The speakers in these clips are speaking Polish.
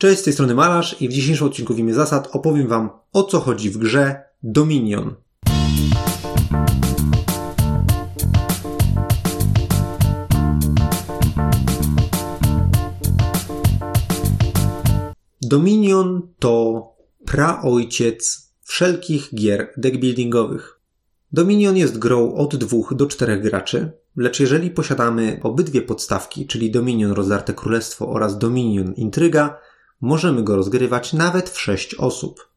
Cześć, z tej strony Malarz i w dzisiejszym odcinku w imię zasad opowiem Wam o co chodzi w grze Dominion. Dominion to praojciec wszelkich gier deckbuildingowych. Dominion jest grą od dwóch do czterech graczy, lecz jeżeli posiadamy obydwie podstawki, czyli Dominion Rozdarte Królestwo oraz Dominion Intryga, możemy go rozgrywać nawet w 6 osób.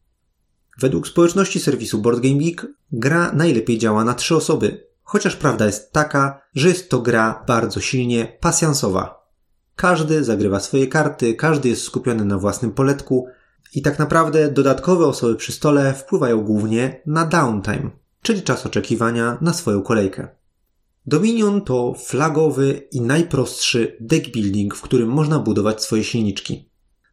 Według społeczności serwisu Board Game Geek gra najlepiej działa na 3 osoby, chociaż prawda jest taka, że jest to gra bardzo silnie pasjansowa. Każdy zagrywa swoje karty, każdy jest skupiony na własnym poletku i tak naprawdę dodatkowe osoby przy stole wpływają głównie na downtime, czyli czas oczekiwania na swoją kolejkę. Dominion to flagowy i najprostszy deck building, w którym można budować swoje silniczki.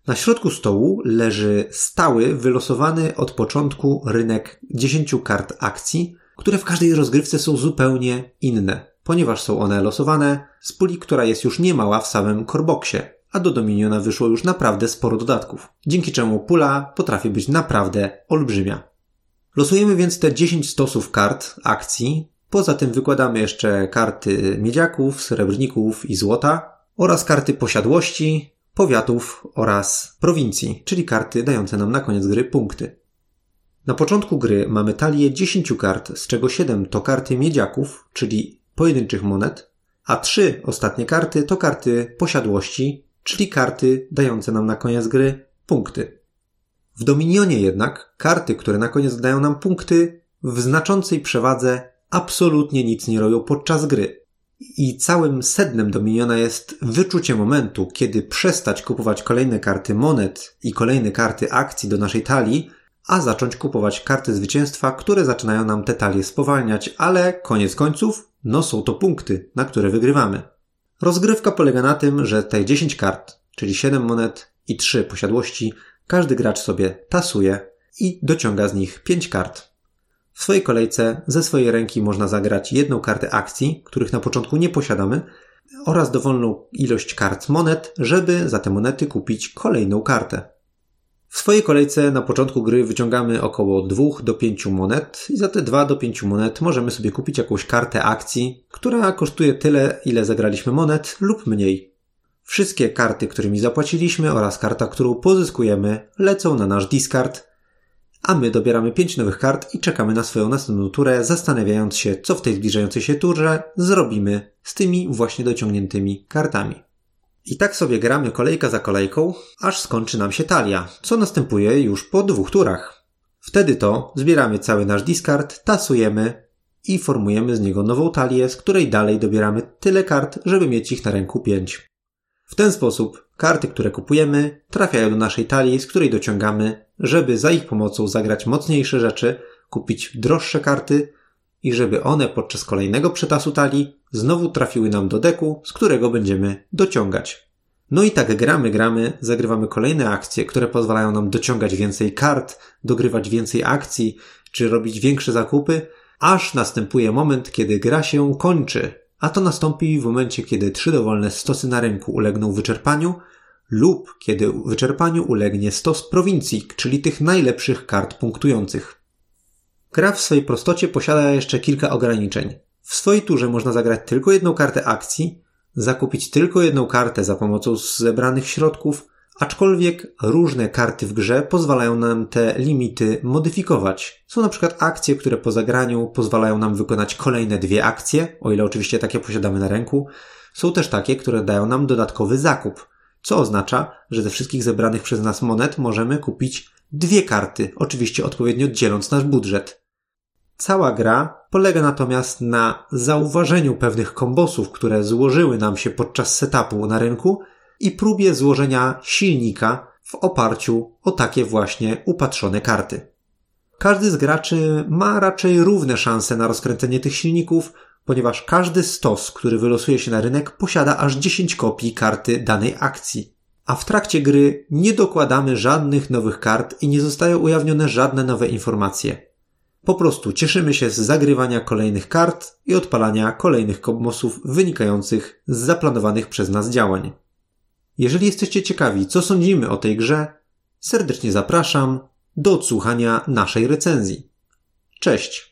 Na środku stołu leży stały, wylosowany od początku rynek 10 kart akcji, które w każdej rozgrywce są zupełnie inne, ponieważ są one losowane z puli, która jest już niemała w samym korboksie, a do Dominiona wyszło już naprawdę sporo dodatków, dzięki czemu pula potrafi być naprawdę olbrzymia. Losujemy więc te 10 stosów kart akcji, poza tym wykładamy jeszcze karty miedziaków, srebrników i złota oraz karty posiadłości, powiatów oraz prowincji, czyli karty dające nam na koniec gry punkty. Na początku gry mamy talię 10 kart, z czego 7 to karty miedziaków, czyli pojedynczych monet, a 3 ostatnie karty to karty posiadłości, czyli karty dające nam na koniec gry punkty. W Dominionie jednak karty, które na koniec dają nam punkty, w znaczącej przewadze absolutnie nic nie robią podczas gry. I całym sednem Dominiona jest wyczucie momentu, kiedy przestać kupować kolejne karty monet i kolejne karty akcji do naszej talii, a zacząć kupować karty zwycięstwa, które zaczynają nam te talie spowalniać, ale koniec końców, no są to punkty, na które wygrywamy. Rozgrywka polega na tym, że te 10 kart, czyli 7 monet i 3 posiadłości, każdy gracz sobie tasuje i dociąga z nich 5 kart. W swojej kolejce ze swojej ręki można zagrać jedną kartę akcji, których na początku nie posiadamy, oraz dowolną ilość kart monet, żeby za te monety kupić kolejną kartę. W swojej kolejce na początku gry wyciągamy około 2 do 5 monet i za te 2 do 5 monet możemy sobie kupić jakąś kartę akcji, która kosztuje tyle, ile zagraliśmy monet lub mniej. Wszystkie karty, którymi zapłaciliśmy oraz karta, którą pozyskujemy, lecą na nasz discard, a my dobieramy pięć nowych kart i czekamy na swoją następną turę, zastanawiając się, co w tej zbliżającej się turze zrobimy z tymi właśnie dociągniętymi kartami. I tak sobie gramy kolejka za kolejką, aż skończy nam się talia, co następuje już po dwóch turach. Wtedy to zbieramy cały nasz discard, tasujemy i formujemy z niego nową talię, z której dalej dobieramy tyle kart, żeby mieć ich na ręku pięć. W ten sposób karty, które kupujemy, trafiają do naszej talii, z której dociągamy, żeby za ich pomocą zagrać mocniejsze rzeczy, kupić droższe karty i żeby one podczas kolejnego przetasu talii znowu trafiły nam do deku, z którego będziemy dociągać. No i tak gramy, gramy, zagrywamy kolejne akcje, które pozwalają nam dociągać więcej kart, dogrywać więcej akcji, czy robić większe zakupy, aż następuje moment, kiedy gra się kończy, a to nastąpi w momencie, kiedy trzy dowolne stosy na rynku ulegną wyczerpaniu lub kiedy wyczerpaniu ulegnie stos prowincji, czyli tych najlepszych kart punktujących. Gra w swojej prostocie posiada jeszcze kilka ograniczeń. W swojej turze można zagrać tylko jedną kartę akcji, zakupić tylko jedną kartę za pomocą zebranych środków, aczkolwiek różne karty w grze pozwalają nam te limity modyfikować. Są na przykład akcje, które po zagraniu pozwalają nam wykonać kolejne dwie akcje, o ile oczywiście takie posiadamy na ręku. Są też takie, które dają nam dodatkowy zakup, co oznacza, że ze wszystkich zebranych przez nas monet możemy kupić dwie karty, oczywiście odpowiednio dzieląc nasz budżet. Cała gra polega natomiast na zauważeniu pewnych kombosów, które złożyły nam się podczas setupu na rynku i próbie złożenia silnika w oparciu o takie właśnie upatrzone karty. Każdy z graczy ma raczej równe szanse na rozkręcenie tych silników, ponieważ każdy stos, który wylosuje się na rynek, posiada aż 10 kopii karty danej akcji. A w trakcie gry nie dokładamy żadnych nowych kart i nie zostają ujawnione żadne nowe informacje. Po prostu cieszymy się z zagrywania kolejnych kart i odpalania kolejnych kobmosów wynikających z zaplanowanych przez nas działań. Jeżeli jesteście ciekawi, co sądzimy o tej grze, serdecznie zapraszam do odsłuchania naszej recenzji. Cześć!